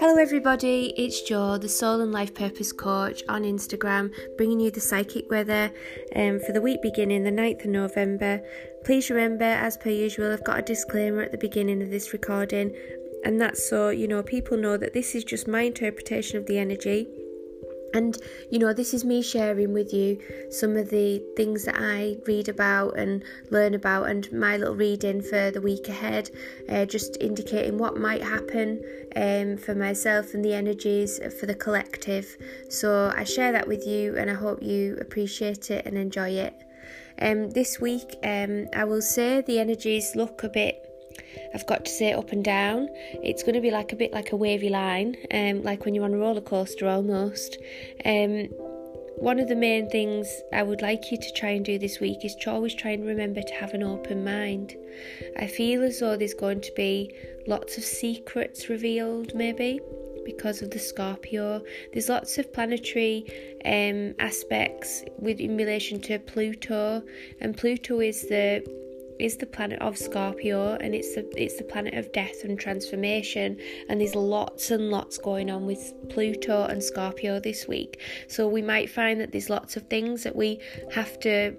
Hello, everybody, it's Jo, the Soul and Life Purpose Coach on Instagram, bringing you the psychic weather um, for the week beginning the 9th of November. Please remember, as per usual, I've got a disclaimer at the beginning of this recording, and that's so you know people know that this is just my interpretation of the energy and you know, this is me sharing with you some of the things that I read about and learn about, and my little reading for the week ahead, uh, just indicating what might happen um, for myself and the energies for the collective. So I share that with you, and I hope you appreciate it and enjoy it. Um, this week, um, I will say the energies look a bit I've got to say up and down. It's going to be like a bit like a wavy line, um, like when you're on a roller coaster almost. Um, one of the main things I would like you to try and do this week is to always try and remember to have an open mind. I feel as though there's going to be lots of secrets revealed, maybe because of the Scorpio. There's lots of planetary um, aspects with in relation to Pluto, and Pluto is the is the planet of Scorpio and it's the it's the planet of death and transformation and there's lots and lots going on with Pluto and Scorpio this week. So we might find that there's lots of things that we have to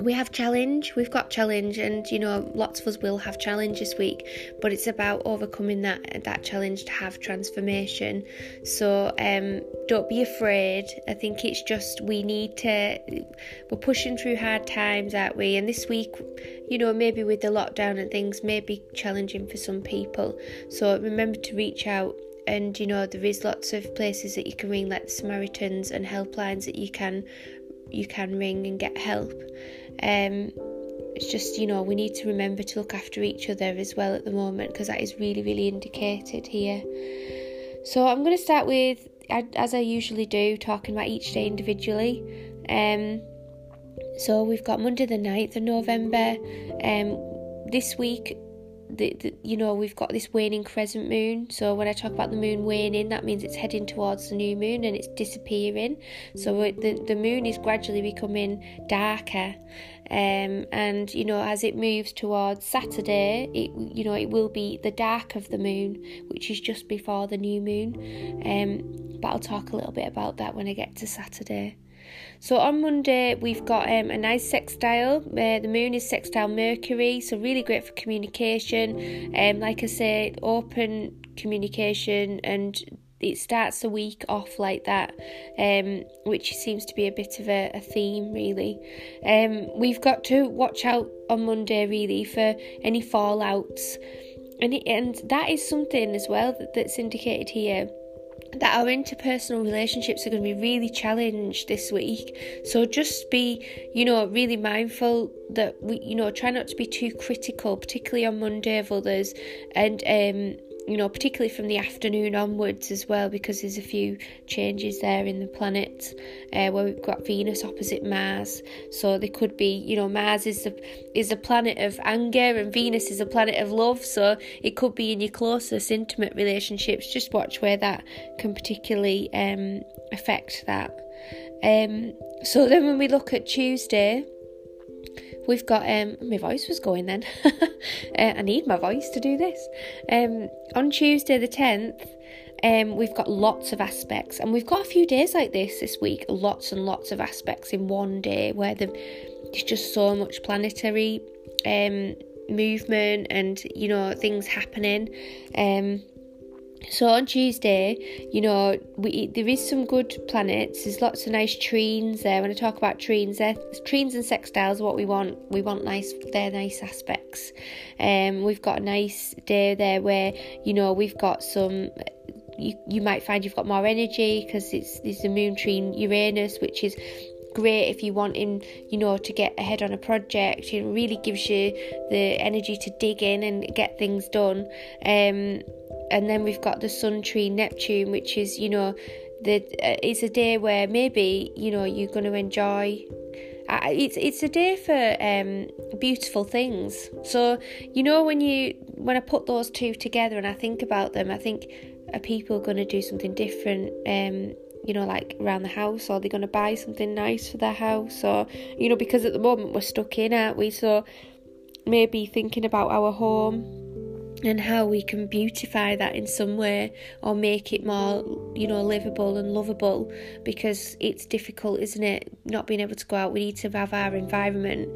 we have challenge we've got challenge and you know lots of us will have challenge this week but it's about overcoming that that challenge to have transformation. So um don't be afraid. I think it's just we need to we're pushing through hard times aren't we? And this week you know maybe with the lockdown and things may be challenging for some people. So remember to reach out and you know there is lots of places that you can ring like the samaritans and helplines that you can you can ring and get help um, it's just, you know, we need to remember to look after each other as well at the moment because that is really, really indicated here. So I'm going to start with, as I usually do, talking about each day individually. Um, so we've got Monday the 9th of November. Um, this week the, the, you know we've got this waning crescent moon. So when i talk about the moon waning that means it's heading towards the new moon and it's disappearing. So the, the moon is gradually becoming darker. Um, and you know as it moves towards saturday it you know it will be the dark of the moon which is just before the new moon. Um, but i'll talk a little bit about that when i get to saturday so on Monday, we've got um, a nice sextile. Uh, the moon is sextile Mercury, so really great for communication. Um, like I say, open communication and it starts the week off like that, um, which seems to be a bit of a, a theme, really. Um, we've got to watch out on Monday, really, for any fallouts, and it, and that is something as well that, that's indicated here that our interpersonal relationships are going to be really challenged this week. So just be, you know, really mindful that we, you know, try not to be too critical, particularly on Monday of others, and um, you know, particularly from the afternoon onwards as well, because there's a few changes there in the planets uh, where we've got Venus opposite Mars. So there could be, you know, Mars is the is a planet of anger and Venus is a planet of love. So it could be in your closest intimate relationships. Just watch where that can particularly um, affect that. Um, so then when we look at Tuesday We've got um my voice was going then. uh, I need my voice to do this. Um on Tuesday the 10th, um, we've got lots of aspects, and we've got a few days like this this week. Lots and lots of aspects in one day where there's just so much planetary um, movement and you know things happening. Um, so on Tuesday, you know, we there is some good planets. There's lots of nice trines there. When I talk about trines, trines and sextiles. What we want, we want nice. They're nice aspects. Um, we've got a nice day there where you know we've got some. You, you might find you've got more energy because it's there's the moon trine Uranus, which is great if you want him, you know, to get ahead on a project. It really gives you the energy to dig in and get things done. Um, and then we've got the sun trine Neptune, which is, you know, the uh, it's a day where maybe you know you're going to enjoy. Uh, it's it's a day for um, beautiful things. So you know when you when I put those two together and I think about them, I think are people going to do something different? Um, you know, like around the house, or they're going to buy something nice for their house, or you know, because at the moment we're stuck in, aren't we? So maybe thinking about our home and how we can beautify that in some way or make it more you know livable and lovable because it's difficult isn't it not being able to go out. We need to have our environment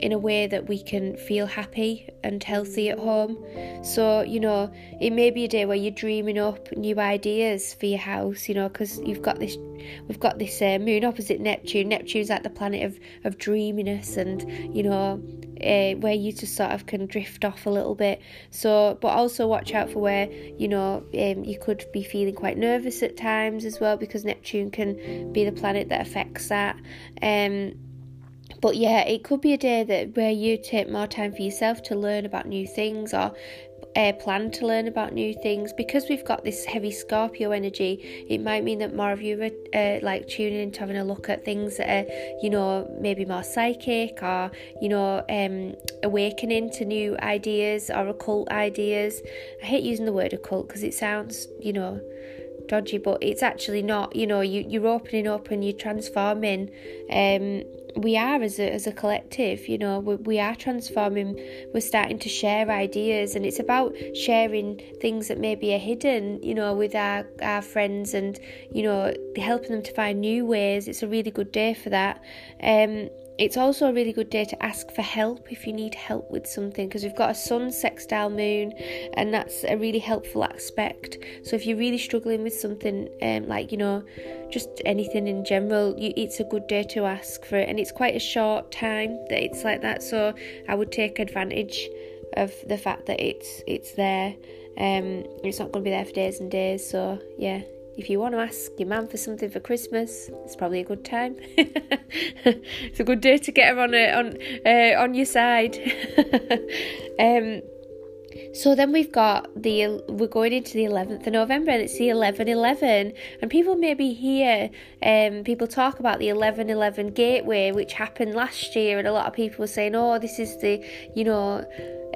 in a way that we can feel happy and healthy at home. So, you know, it may be a day where you're dreaming up new ideas for your house, you know, because you've got this, we've got this uh, moon opposite Neptune. Neptune's like the planet of, of dreaminess and, you know, uh, where you just sort of can drift off a little bit. So, but also watch out for where, you know, um, you could be feeling quite nervous at times as well because Neptune can be the planet that affects that. Um, but yeah, it could be a day that where you take more time for yourself to learn about new things or uh, plan to learn about new things because we've got this heavy Scorpio energy. It might mean that more of you are uh, like tuning into having a look at things that are, you know, maybe more psychic or you know, um, awakening to new ideas or occult ideas. I hate using the word occult because it sounds, you know, dodgy, but it's actually not. You know, you you're opening up and you're transforming. Um, we are as a, as a collective you know we, we are transforming we're starting to share ideas and it's about sharing things that maybe are hidden you know with our, our friends and you know helping them to find new ways. It's a really good day for that. Um it's also a really good day to ask for help if you need help with something because we've got a sun sextile moon and that's a really helpful aspect. So if you're really struggling with something um, like, you know, just anything in general, you, it's a good day to ask for it and it's quite a short time that it's like that. So I would take advantage of the fact that it's it's there. Um, it's not going to be there for days and days. So yeah, if you want to ask your mum for something for Christmas, it's probably a good time. it's a good day to get her on a, on uh, on your side. um, so then we've got the we're going into the 11th of November and it's the 1111 and people maybe hear um people talk about the 1111 gateway which happened last year and a lot of people were saying oh this is the you know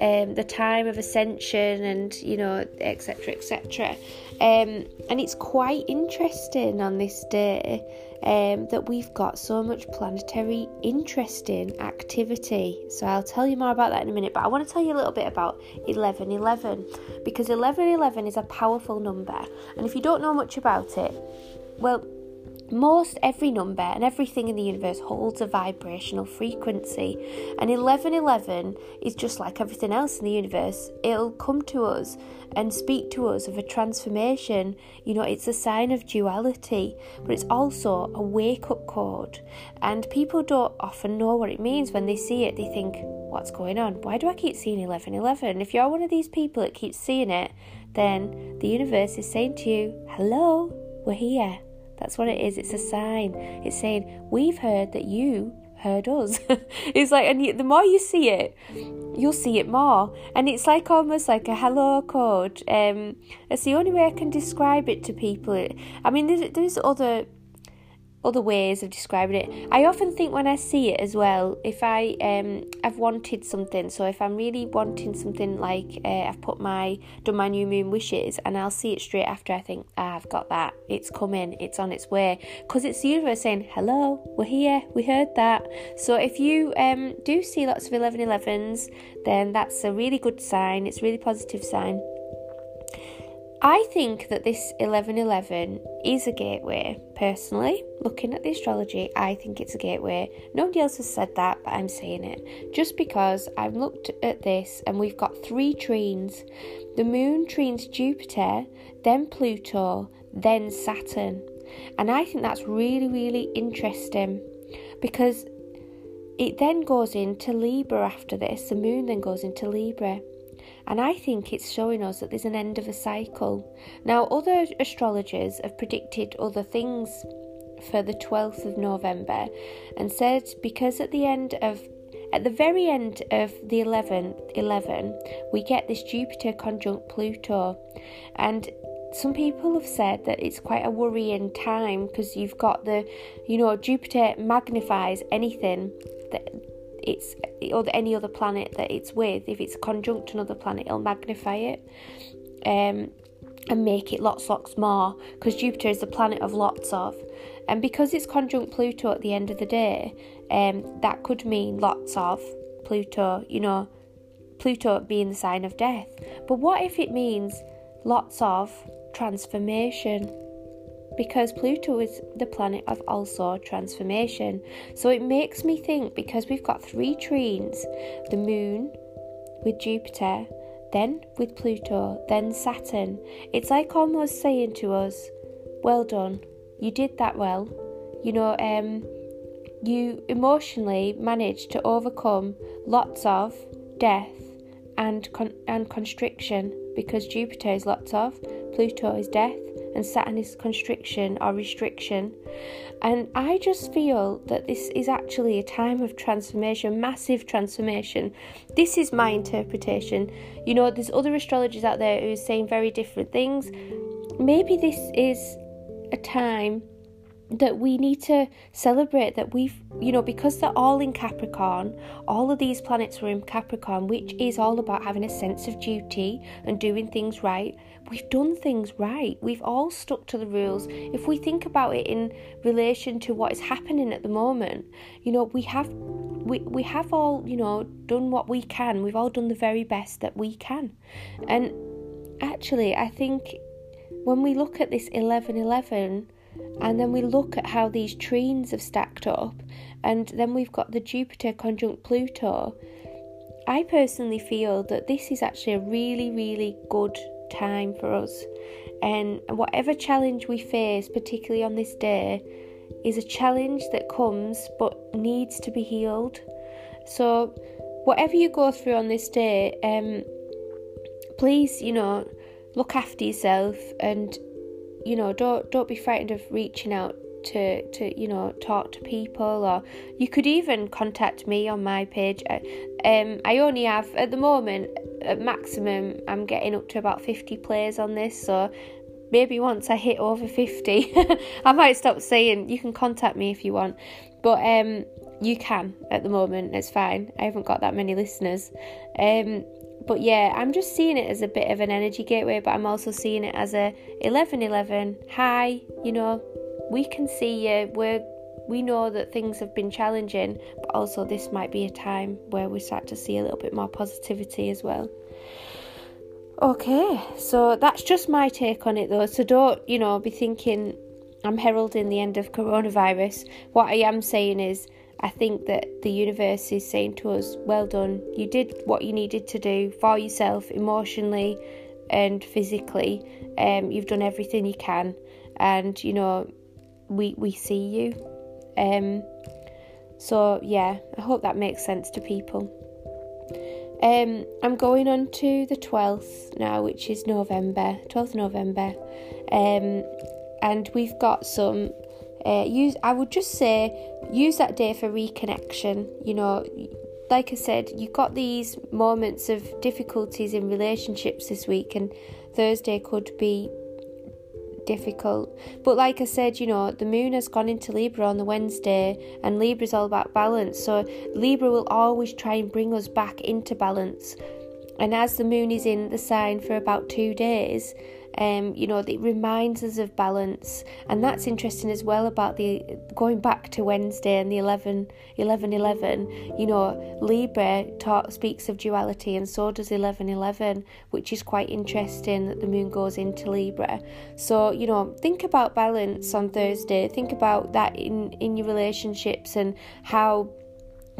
um, the time of ascension and you know etc etc um, and it's quite interesting on this day um, that we've got so much planetary interesting activity. So I'll tell you more about that in a minute, but I want to tell you a little bit about 1111 because 1111 is a powerful number. And if you don't know much about it, well, most every number and everything in the universe holds a vibrational frequency, and 1111 is just like everything else in the universe. It'll come to us and speak to us of a transformation. You know, it's a sign of duality, but it's also a wake up code. And people don't often know what it means when they see it. They think, What's going on? Why do I keep seeing 1111? If you're one of these people that keeps seeing it, then the universe is saying to you, Hello, we're here. That's what it is. It's a sign. It's saying, We've heard that you heard us. it's like, and the more you see it, you'll see it more. And it's like almost like a hello code. Um, it's the only way I can describe it to people. I mean, there's, there's other other ways of describing it. I often think when I see it as well, if I um I've wanted something, so if I'm really wanting something like uh, I've put my done my new moon wishes, and I'll see it straight after. I think ah, I've got that. It's coming. It's on its way because it's the universe saying hello. We're here. We heard that. So if you um do see lots of 1111s, then that's a really good sign. It's a really positive sign. I think that this 1111 is a gateway. Personally, looking at the astrology, I think it's a gateway. Nobody else has said that, but I'm saying it. Just because I've looked at this and we've got three trines the moon trines Jupiter, then Pluto, then Saturn. And I think that's really, really interesting because it then goes into Libra after this. The moon then goes into Libra. And I think it's showing us that there's an end of a cycle. Now, other astrologers have predicted other things for the 12th of November and said because at the end of at the very end of the 11th 11 we get this Jupiter conjunct Pluto and some people have said that it's quite a worrying time because you've got the you know Jupiter magnifies anything that it's or any other planet that it's with, if it's conjunct another planet, it'll magnify it. Um, and make it lots, lots more because Jupiter is the planet of lots of, and because it's conjunct Pluto at the end of the day, um, that could mean lots of Pluto, you know, Pluto being the sign of death. But what if it means lots of transformation? Because Pluto is the planet of also transformation. So it makes me think because we've got three trines the moon with Jupiter, then with Pluto, then Saturn. It's like almost saying to us, Well done, you did that well. You know, um, you emotionally managed to overcome lots of death and con- and constriction because Jupiter is lots of, Pluto is death, and Saturn is constriction or restriction. And I just feel that this is actually a time of transformation, massive transformation. This is my interpretation. You know, there's other astrologers out there who are saying very different things. Maybe this is a time that we need to celebrate that we've, you know, because they're all in Capricorn, all of these planets were in Capricorn, which is all about having a sense of duty and doing things right. We've done things right. We've all stuck to the rules. If we think about it in relation to what is happening at the moment, you know, we have we, we have all, you know, done what we can. We've all done the very best that we can. And actually, I think when we look at this 1111 and then we look at how these trines have stacked up, and then we've got the Jupiter conjunct Pluto. I personally feel that this is actually a really, really good time for us. And whatever challenge we face, particularly on this day, is a challenge that comes but needs to be healed. So, whatever you go through on this day, um, please, you know, look after yourself and you know don't don't be frightened of reaching out to to you know talk to people or you could even contact me on my page. Uh, um i only have at the moment at maximum i'm getting up to about 50 plays on this so maybe once i hit over 50 i might stop saying you can contact me if you want. But um you can at the moment it's fine. I haven't got that many listeners. Um but yeah, I'm just seeing it as a bit of an energy gateway, but I'm also seeing it as a 1111. Hi, you know, we can see you. We're we know that things have been challenging, but also this might be a time where we start to see a little bit more positivity as well. Okay, so that's just my take on it though. So don't, you know, be thinking I'm heralding the end of coronavirus. What I am saying is I think that the universe is saying to us, well done, you did what you needed to do for yourself emotionally and physically. Um, you've done everything you can, and you know, we, we see you. Um, so, yeah, I hope that makes sense to people. Um, I'm going on to the 12th now, which is November, 12th November, um, and we've got some uh, use I would just say use that day for reconnection. You know, like I said, you got these moments of difficulties in relationships this week, and Thursday could be difficult. But like I said, you know, the moon has gone into Libra on the Wednesday, and Libra is all about balance. So Libra will always try and bring us back into balance. And as the moon is in the sign for about two days, um, you know, it reminds us of balance, and that's interesting as well about the going back to Wednesday and the 11 11 11. You know, Libra talk, speaks of duality, and so does 11 11, which is quite interesting that the moon goes into Libra. So, you know, think about balance on Thursday, think about that in, in your relationships and how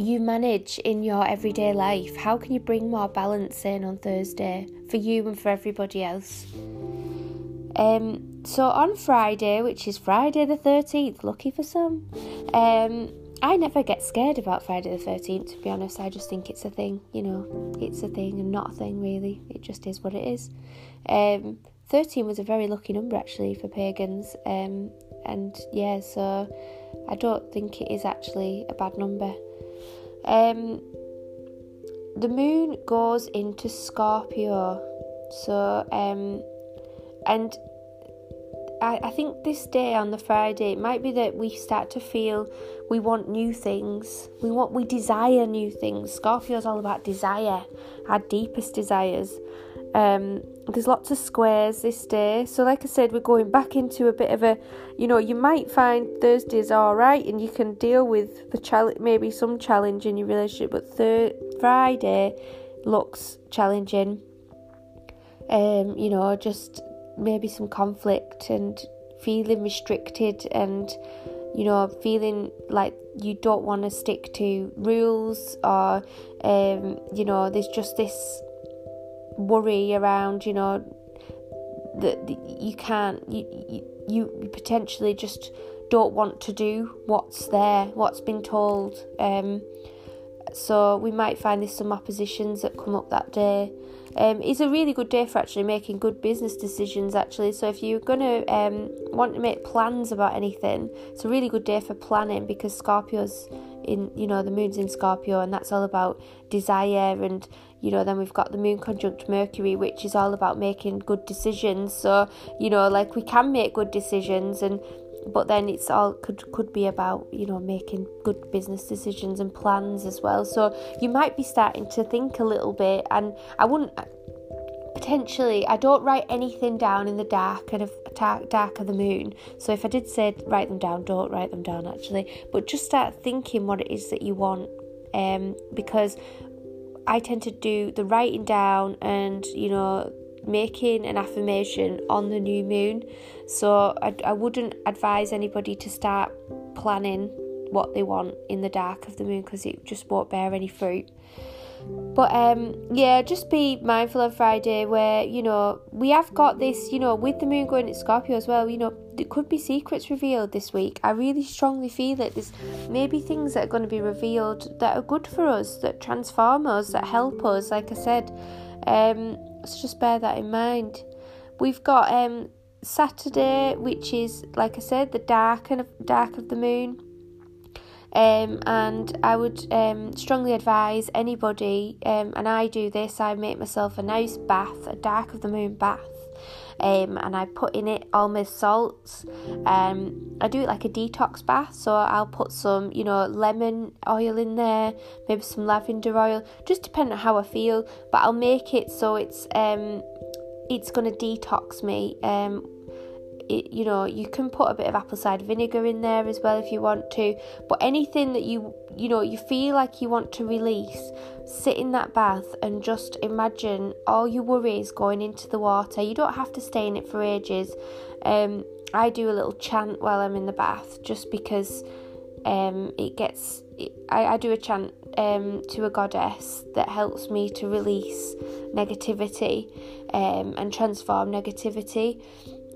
you manage in your everyday life? How can you bring more balance in on Thursday for you and for everybody else? Um, so on Friday, which is Friday the 13th, lucky for some, um, I never get scared about Friday the 13th, to be honest. I just think it's a thing, you know, it's a thing and not a thing, really. It just is what it is. Um, 13 was a very lucky number, actually, for pagans. Um, and yeah, so I don't think it is actually a bad number. Um, the moon goes into Scorpio, so um, and I, I think this day on the Friday, it might be that we start to feel we want new things. We want we desire new things. Scorpio's all about desire, our deepest desires. Um, there's lots of squares this day, so like I said, we're going back into a bit of a, you know, you might find Thursdays all right, and you can deal with the challenge, maybe some challenge in your relationship, but thir- Friday looks challenging. Um, you know, just maybe some conflict and feeling restricted and you know feeling like you don't want to stick to rules or um, you know there's just this worry around you know that you can't you, you, you potentially just don't want to do what's there what's been told. Um, so we might find there's some oppositions that come up that day. Um, it's a really good day for actually making good business decisions actually. So if you're to um, want to make plans about anything it's a really good day for planning because scorpio's in you know the moon's in scorpio and that's all about desire and you know then we've got the moon conjunct mercury which is all about making good decisions. So you know like we can make good decisions and but then it's all could could be about you know making good business decisions and plans as well. So you might be starting to think a little bit and i wouldn't potentially i don't write anything down in the dark and of dark of the moon. So if i did say write them down don't write them down actually. But just start thinking what it is that you want um, because i tend to do the writing down and you know making an affirmation on the new moon. So I, I wouldn't advise anybody to start planning what they want in the dark of the moon because it just won't bear any fruit. But um, yeah, just be mindful of Friday where you know we have got this. You know, with the moon going at Scorpio as well. You know, there could be secrets revealed this week. I really strongly feel it. There's maybe things that are going to be revealed that are good for us, that transform us, that help us. Like I said, um, so just bear that in mind. We've got um, Saturday, which is like I said, the dark and dark of the moon. Um, and I would um, strongly advise anybody, um, and I do this. I make myself a nice bath, a dark of the moon bath, um, and I put in it all my salts. Um, I do it like a detox bath, so I'll put some, you know, lemon oil in there, maybe some lavender oil, just depending on how I feel. But I'll make it so it's um, it's gonna detox me. Um, it, you know you can put a bit of apple cider vinegar in there as well if you want to but anything that you you know you feel like you want to release sit in that bath and just imagine all your worries going into the water. You don't have to stay in it for ages. Um, i do a little chant while i'm in the bath just because um, it gets I, I do a chant um, to a goddess that helps me to release negativity um, and transform negativity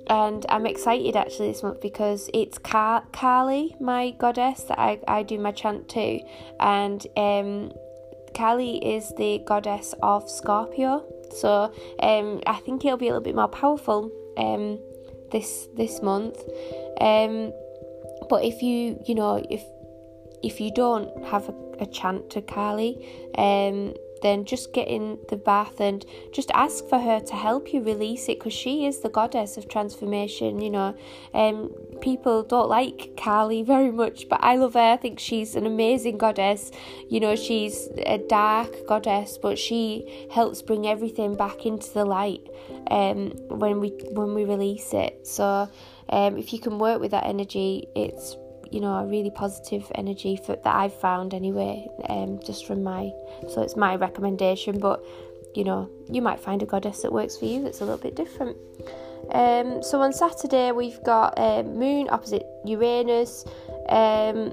and I'm excited actually this month because it's Car- Kali, my goddess, that I, I do my chant to, and um, Kali is the goddess of Scorpio, so um, I think it'll be a little bit more powerful um, this this month. Um, but if you you know if if you don't have a, a chant to Kali, um, then just get in the bath and just ask for her to help you release it because she is the goddess of transformation. You know, um, people don't like Kali very much, but I love her. I think she's an amazing goddess. You know, she's a dark goddess, but she helps bring everything back into the light um, when we when we release it. So. Um, if you can work with that energy, it's you know a really positive energy for, that I've found anyway um, just from my so it's my recommendation but you know you might find a goddess that works for you that's a little bit different um, so on Saturday we've got um, moon opposite Uranus um,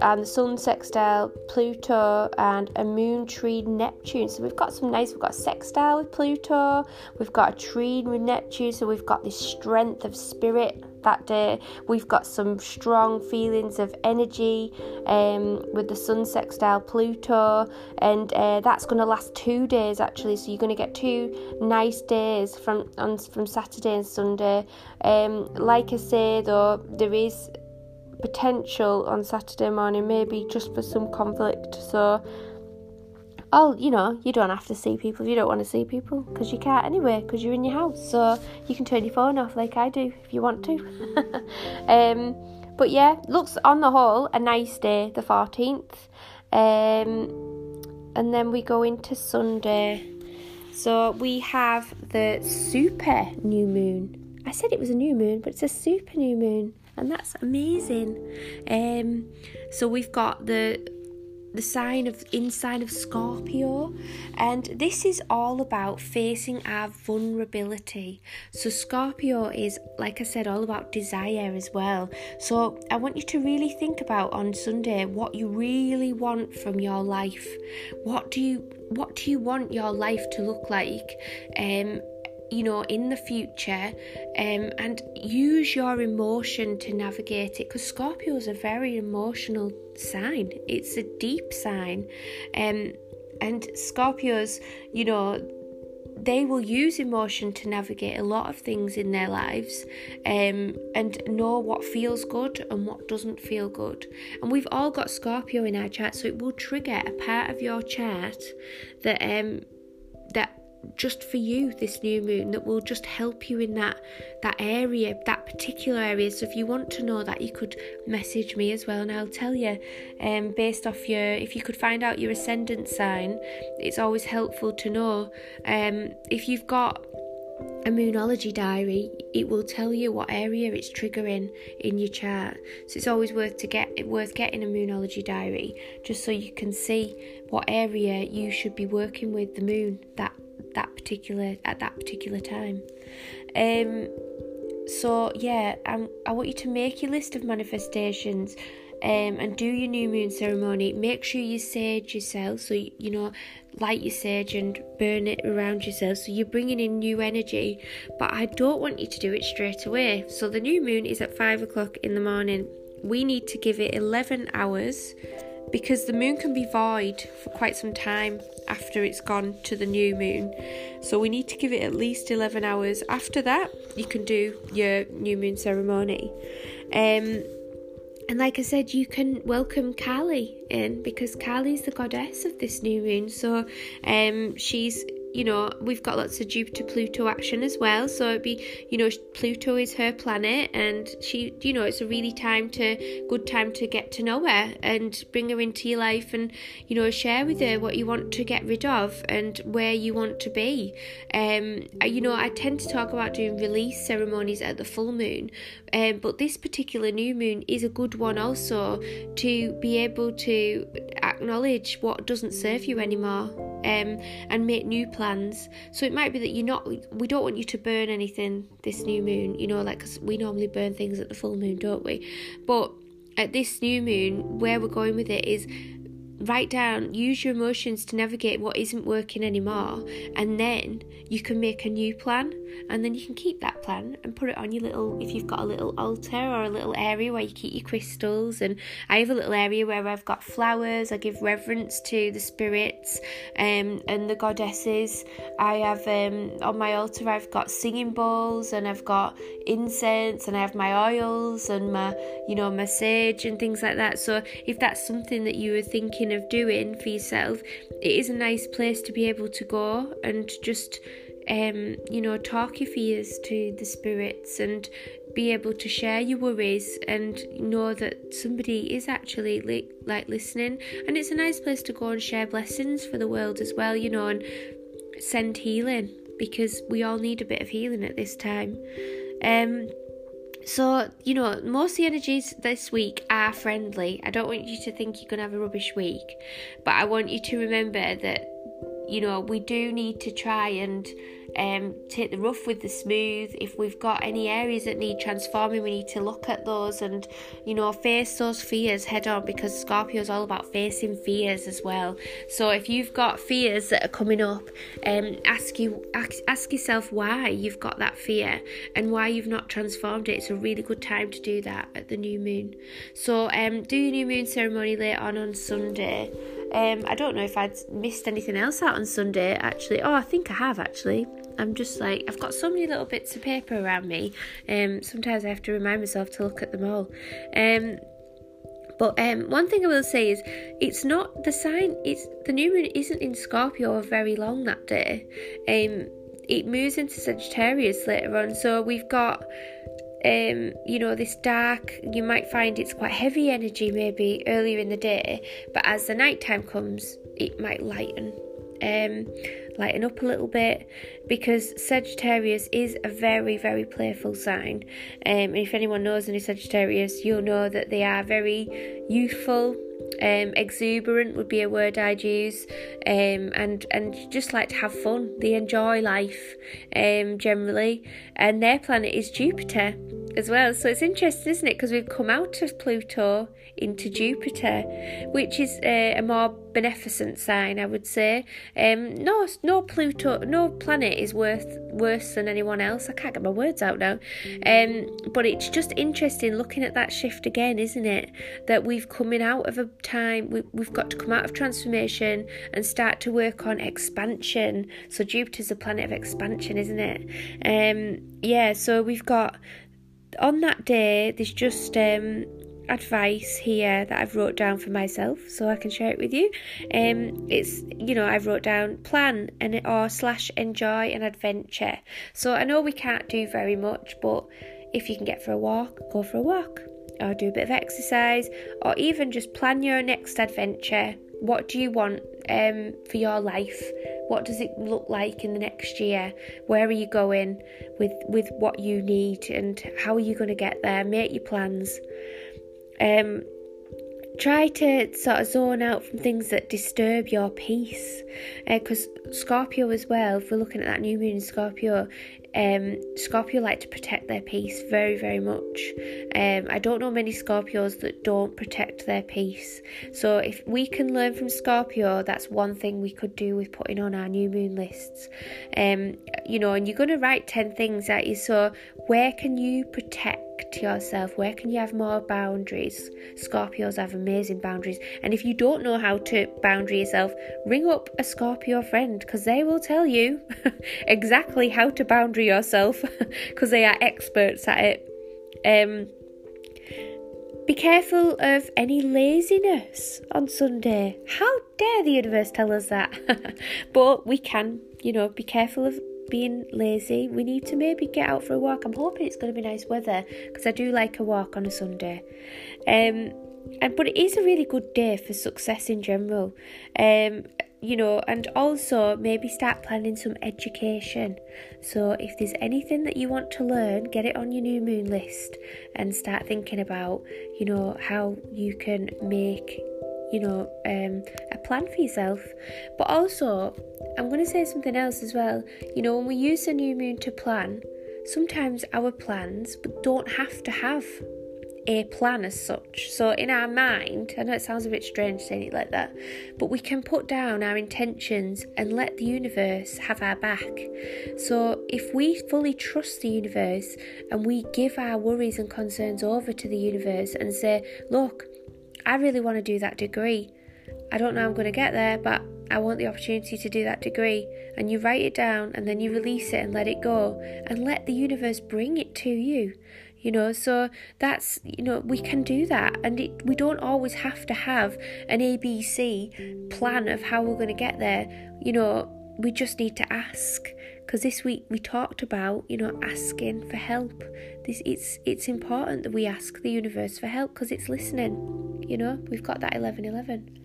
and the sun sextile Pluto and a moon trine Neptune. So we've got some nice, we've got a sextile with Pluto, we've got a trine with Neptune, so we've got this strength of spirit that day. We've got some strong feelings of energy um, with the sun sextile Pluto, and uh, that's going to last two days actually. So you're going to get two nice days from on from Saturday and Sunday. Um, like I say though, there is potential on Saturday morning, maybe just for some conflict. So, oh, you know, you don't have to see people if you don't want to see people because you can't anyway because you're in your house. So you can turn your phone off like I do if you want to. um, but yeah, looks on the whole a nice day, the 14th. Um, and then we go into Sunday. So we have the super new moon. I said it was a new moon, but it's a super new moon and that's amazing. Um, so we've got the the sign of inside of Scorpio, and this is all about facing our vulnerability. So, Scorpio is, like I said, all about desire as well. So, I want you to really think about on Sunday what you really want from your life. What do you what do you want your life to look like? Um, you know, in the future, um, and use your emotion to navigate it. Because Scorpio is a very emotional sign. It's a deep sign, um, and Scorpios, you know, they will use emotion to navigate a lot of things in their lives um, and know what feels good and what doesn't feel good. And we've all got Scorpio in our chart, so it will trigger a part of your chart that um, just for you this new moon that will just help you in that that area that particular area. So if you want to know that you could message me as well and I'll tell you um based off your if you could find out your ascendant sign it's always helpful to know. Um if you've got a moonology diary it will tell you what area it's triggering in your chart. So it's always worth to get worth getting a moonology diary just so you can see what area you should be working with the moon that that particular at that particular time. Um, so yeah, I'm, I want you to make your list of manifestations. Um, and do your new moon ceremony. Make sure you sage yourself, so you, you know, light your sage and burn it around yourself. So you're bringing in new energy. But I don't want you to do it straight away. So the new moon is at five o'clock in the morning. We need to give it 11 hours because the moon can be void for quite some time after it's gone to the new moon. So we need to give it at least 11 hours. After that, you can do your new moon ceremony. Um, and like I said, you can welcome Kali in because Kali is the goddess of this new moon. So um, she's you know, we've got lots of Jupiter Pluto action as well. So it'd be, you know, Pluto is her planet, and she, you know, it's a really time to good time to get to know her and bring her into your life, and you know, share with her what you want to get rid of and where you want to be. Um, you know, I tend to talk about doing release ceremonies at the full moon, um, but this particular new moon is a good one also to be able to acknowledge what doesn't serve you anymore um, and make new plans. So it might be that you're not, we don't want you to burn anything this new moon, you know, like because we normally burn things at the full moon, don't we? But at this new moon, where we're going with it is write down, use your emotions to navigate what isn't working anymore, and then you can make a new plan, and then you can keep that plan and put it on your little, if you've got a little altar or a little area where you keep your crystals. And I have a little area where I've got flowers, I give reverence to the spirits um, and the goddesses. I have um, on my altar, I've got singing bowls, and I've got incense, and I have my oils and my, you know, my sage and things like that. So if that's something that you were thinking, thinking of doing for yourself, it is a nice place to be able to go and just, um, you know, talk your fears to the spirits and be able to share your worries and know that somebody is actually li- like listening. And it's a nice place to go and share blessings for the world as well, you know, and send healing because we all need a bit of healing at this time. Um, so, you know, most of the energies this week are friendly. I don't want you to think you're going to have a rubbish week, but I want you to remember that, you know, we do need to try and um, take the rough with the smooth. If we've got any areas that need transforming, we need to look at those and, you know, face those fears head on because Scorpio is all about facing fears as well. So if you've got fears that are coming up, um, ask you ask, ask yourself why you've got that fear and why you've not transformed it. It's a really good time to do that at the new moon. So um, do your new moon ceremony later on on Sunday. Um, I don't know if I'd missed anything else out on Sunday actually. Oh, I think I have actually. I'm just like I've got so many little bits of paper around me. Um, sometimes I have to remind myself to look at them all. Um, but um, one thing I will say is, it's not the sign. It's the new moon isn't in Scorpio very long that day. Um, it moves into Sagittarius later on, so we've got. Um, you know, this dark, you might find it's quite heavy energy maybe earlier in the day, but as the night time comes, it might lighten um, lighten up a little bit because Sagittarius is a very, very playful sign. Um, and if anyone knows any Sagittarius, you'll know that they are very youthful, Um, exuberant would be a word I'd use, um, and and just like to have fun. They enjoy life, um, generally, and their planet is Jupiter as well. So it's interesting, isn't it? Because we've come out of Pluto into Jupiter, which is a, a more beneficent sign, I would say. Um, no, no Pluto, no planet is worth worse than anyone else. I can't get my words out now. Um, but it's just interesting looking at that shift again, isn't it? That we've coming out of a time we, we've got to come out of transformation and start to work on expansion. So Jupiter's a planet of expansion, isn't it? Um, yeah. So we've got on that day. There's just um, advice here that I've wrote down for myself so I can share it with you. Um, it's you know I've wrote down plan and or slash enjoy an adventure. So I know we can't do very much, but if you can get for a walk, go for a walk, or do a bit of exercise, or even just plan your next adventure. What do you want um, for your life? What does it look like in the next year? Where are you going with with what you need, and how are you going to get there? Make your plans. Um, try to sort of zone out from things that disturb your peace because uh, scorpio as well if we're looking at that new moon in scorpio um, Scorpio like to protect their peace very, very much. Um, I don't know many Scorpios that don't protect their peace. So if we can learn from Scorpio, that's one thing we could do with putting on our new moon lists. Um, you know, and you're going to write 10 things at you. So where can you protect yourself? Where can you have more boundaries? Scorpios have amazing boundaries. And if you don't know how to boundary yourself, ring up a Scorpio friend because they will tell you exactly how to boundary yourself because they are experts at it. Um, be careful of any laziness on Sunday. How dare the universe tell us that? but we can, you know, be careful of being lazy, we need to maybe get out for a walk. I'm hoping it's going to be nice weather because I do like a walk on a Sunday. Um, and but it is a really good day for success in general. Um, you know, and also maybe start planning some education. So, if there's anything that you want to learn, get it on your new moon list and start thinking about, you know, how you can make you know, um, a plan for yourself. But also, I'm going to say something else as well. You know, when we use the new moon to plan, sometimes our plans don't have to have a plan as such. So, in our mind, I know it sounds a bit strange saying it like that, but we can put down our intentions and let the universe have our back. So, if we fully trust the universe and we give our worries and concerns over to the universe and say, Look, I really want to do that degree. I don't know how I'm going to get there, but I want the opportunity to do that degree. And you write it down and then you release it and let it go and let the universe bring it to you. You know, so that's, you know, we can do that. And it, we don't always have to have an ABC plan of how we're going to get there. You know, we just need to ask because this week we talked about you know asking for help this it's it's important that we ask the universe for help because it's listening you know we've got that 1111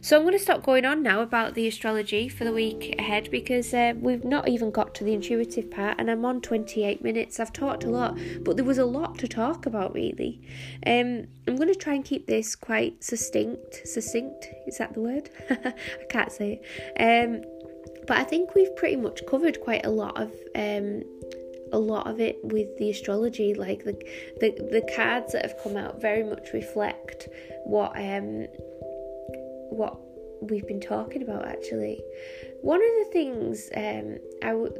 so I'm going to stop going on now about the astrology for the week ahead because uh, we've not even got to the intuitive part and I'm on 28 minutes. I've talked a lot, but there was a lot to talk about really. Um, I'm going to try and keep this quite succinct. Succinct, is that the word? I can't say it. Um, but I think we've pretty much covered quite a lot of um, a lot of it with the astrology. Like the the the cards that have come out very much reflect what um what we've been talking about actually. One of the things um,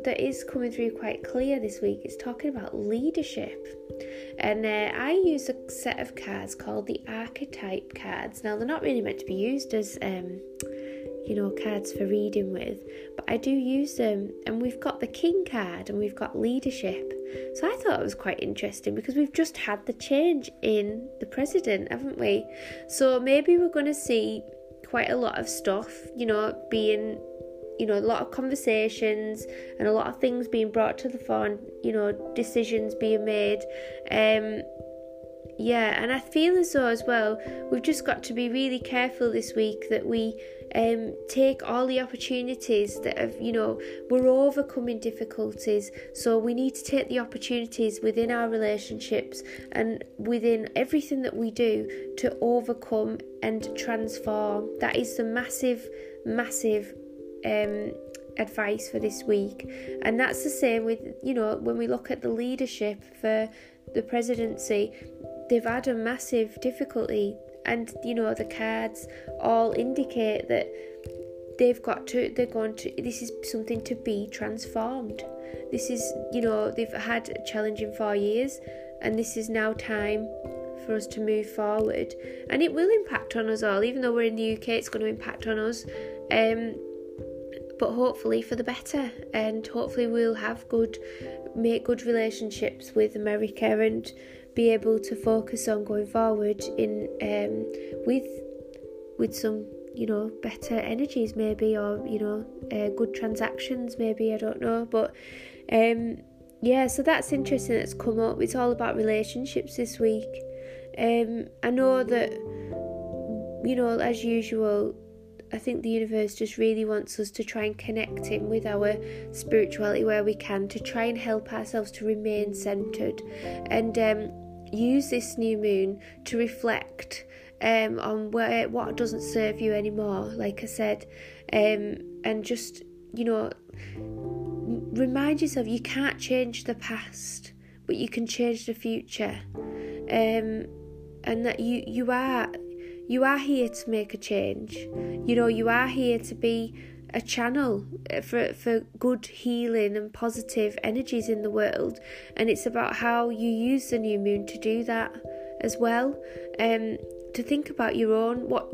that is coming through quite clear this week is talking about leadership. And uh, I use a set of cards called the archetype cards. Now, they're not really meant to be used as um, you know, cards for reading with, but I do use them. And we've got the King card and we've got leadership. So I thought it was quite interesting because we've just had the change in the president, haven't we? So maybe we're going to see quite a lot of stuff, you know, being you know, a lot of conversations and a lot of things being brought to the fore, you know, decisions being made. Um, yeah, and I feel as though as well, we've just got to be really careful this week that we um, take all the opportunities that have, you know, we're overcoming difficulties. So we need to take the opportunities within our relationships and within everything that we do to overcome and transform. That is the massive, massive um, advice for this week. And that's the same with, you know, when we look at the leadership for the presidency, they've had a massive difficulty. And, you know, the cards all indicate that they've got to, they're going to, this is something to be transformed. This is, you know, they've had a challenging four years, and this is now time for us to move forward. And it will impact on us all, even though we're in the UK, it's going to impact on us. Um, but hopefully for the better and hopefully we'll have good make good relationships with America and be able to focus on going forward in um, with with some you know better energies maybe or you know uh, good transactions maybe I don't know. But um, yeah so that's interesting that's come up. It's all about relationships this week. Um, I know that you know as usual I think the universe just really wants us to try and connect in with our spirituality where we can to try and help ourselves to remain centered. And um, use this new moon to reflect um, on where what doesn't serve you anymore. Like I said, um, and just you know, remind yourself you can't change the past, but you can change the future, um, and that you you are you are here to make a change. You know, you are here to be a channel for for good healing and positive energies in the world, and it's about how you use the new moon to do that as well. Um, to think about your own what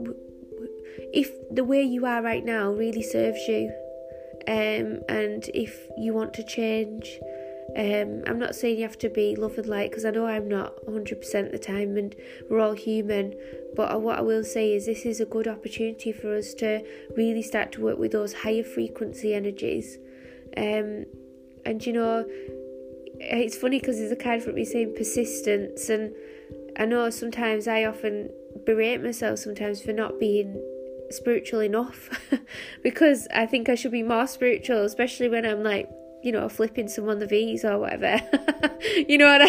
if the way you are right now really serves you, um, and if you want to change um, I'm not saying you have to be love and light because I know I'm not 100% of the time and we're all human. But what I will say is this is a good opportunity for us to really start to work with those higher frequency energies. Um, and you know, it's funny because there's a card for me saying persistence, and I know sometimes I often berate myself sometimes for not being spiritual enough because I think I should be more spiritual, especially when I'm like you know, flipping someone the V's or whatever. you know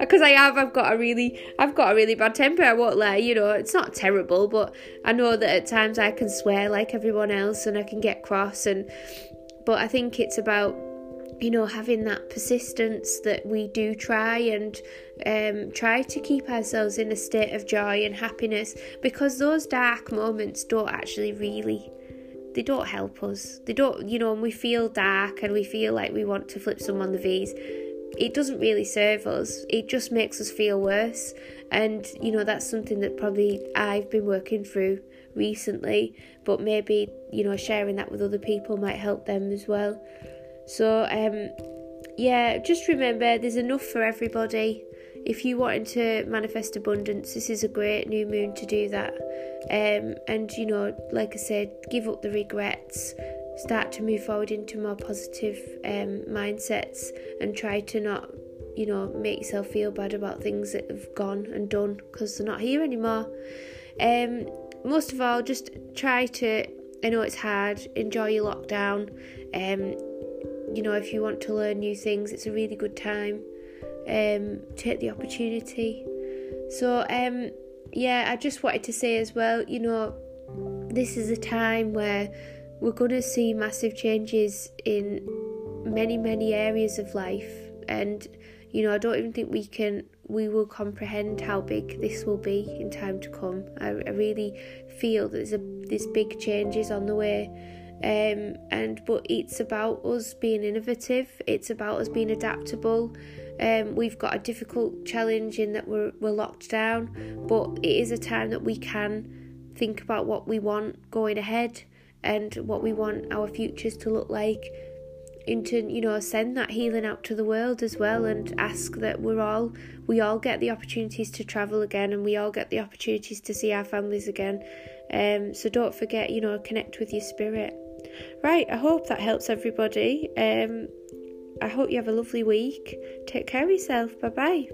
because I, I, have I've got a really I've got a really bad temper, I won't lie, you know, it's not terrible, but I know that at times I can swear like everyone else and I can get cross and but I think it's about you know having that persistence that we do try and um, try to keep ourselves in a state of joy and happiness because those dark moments don't actually really they don't help us. They don't, you know, when we feel dark and we feel like we want to flip someone the V's, it doesn't really serve us. It just makes us feel worse. And, you know, that's something that probably I've been working through recently, but maybe, you know, sharing that with other people might help them as well. So, um, yeah, just remember there's enough for everybody if you wanted to manifest abundance, this is a great new moon to do that. Um, and you know, like I said, give up the regrets, start to move forward into more positive um, mindsets, and try to not, you know, make yourself feel bad about things that have gone and done because they're not here anymore. Um, most of all, just try to. I know it's hard. Enjoy your lockdown. Um, you know, if you want to learn new things, it's a really good time um, take the opportunity. So, um, yeah, I just wanted to say as well, you know, this is a time where we're going to see massive changes in many, many areas of life. And, you know, I don't even think we can, we will comprehend how big this will be in time to come. I, I really feel that there's, a, there's big changes on the way. Um, and but it's about us being innovative. It's about us being adaptable. Um, we've got a difficult challenge in that we're, we're locked down, but it is a time that we can think about what we want going ahead and what we want our futures to look like into you know send that healing out to the world as well and ask that we're all we all get the opportunities to travel again and we all get the opportunities to see our families again. Um so don't forget you know connect with your spirit. Right i hope that helps everybody. Um I hope you have a lovely week. Take care of yourself. Bye bye.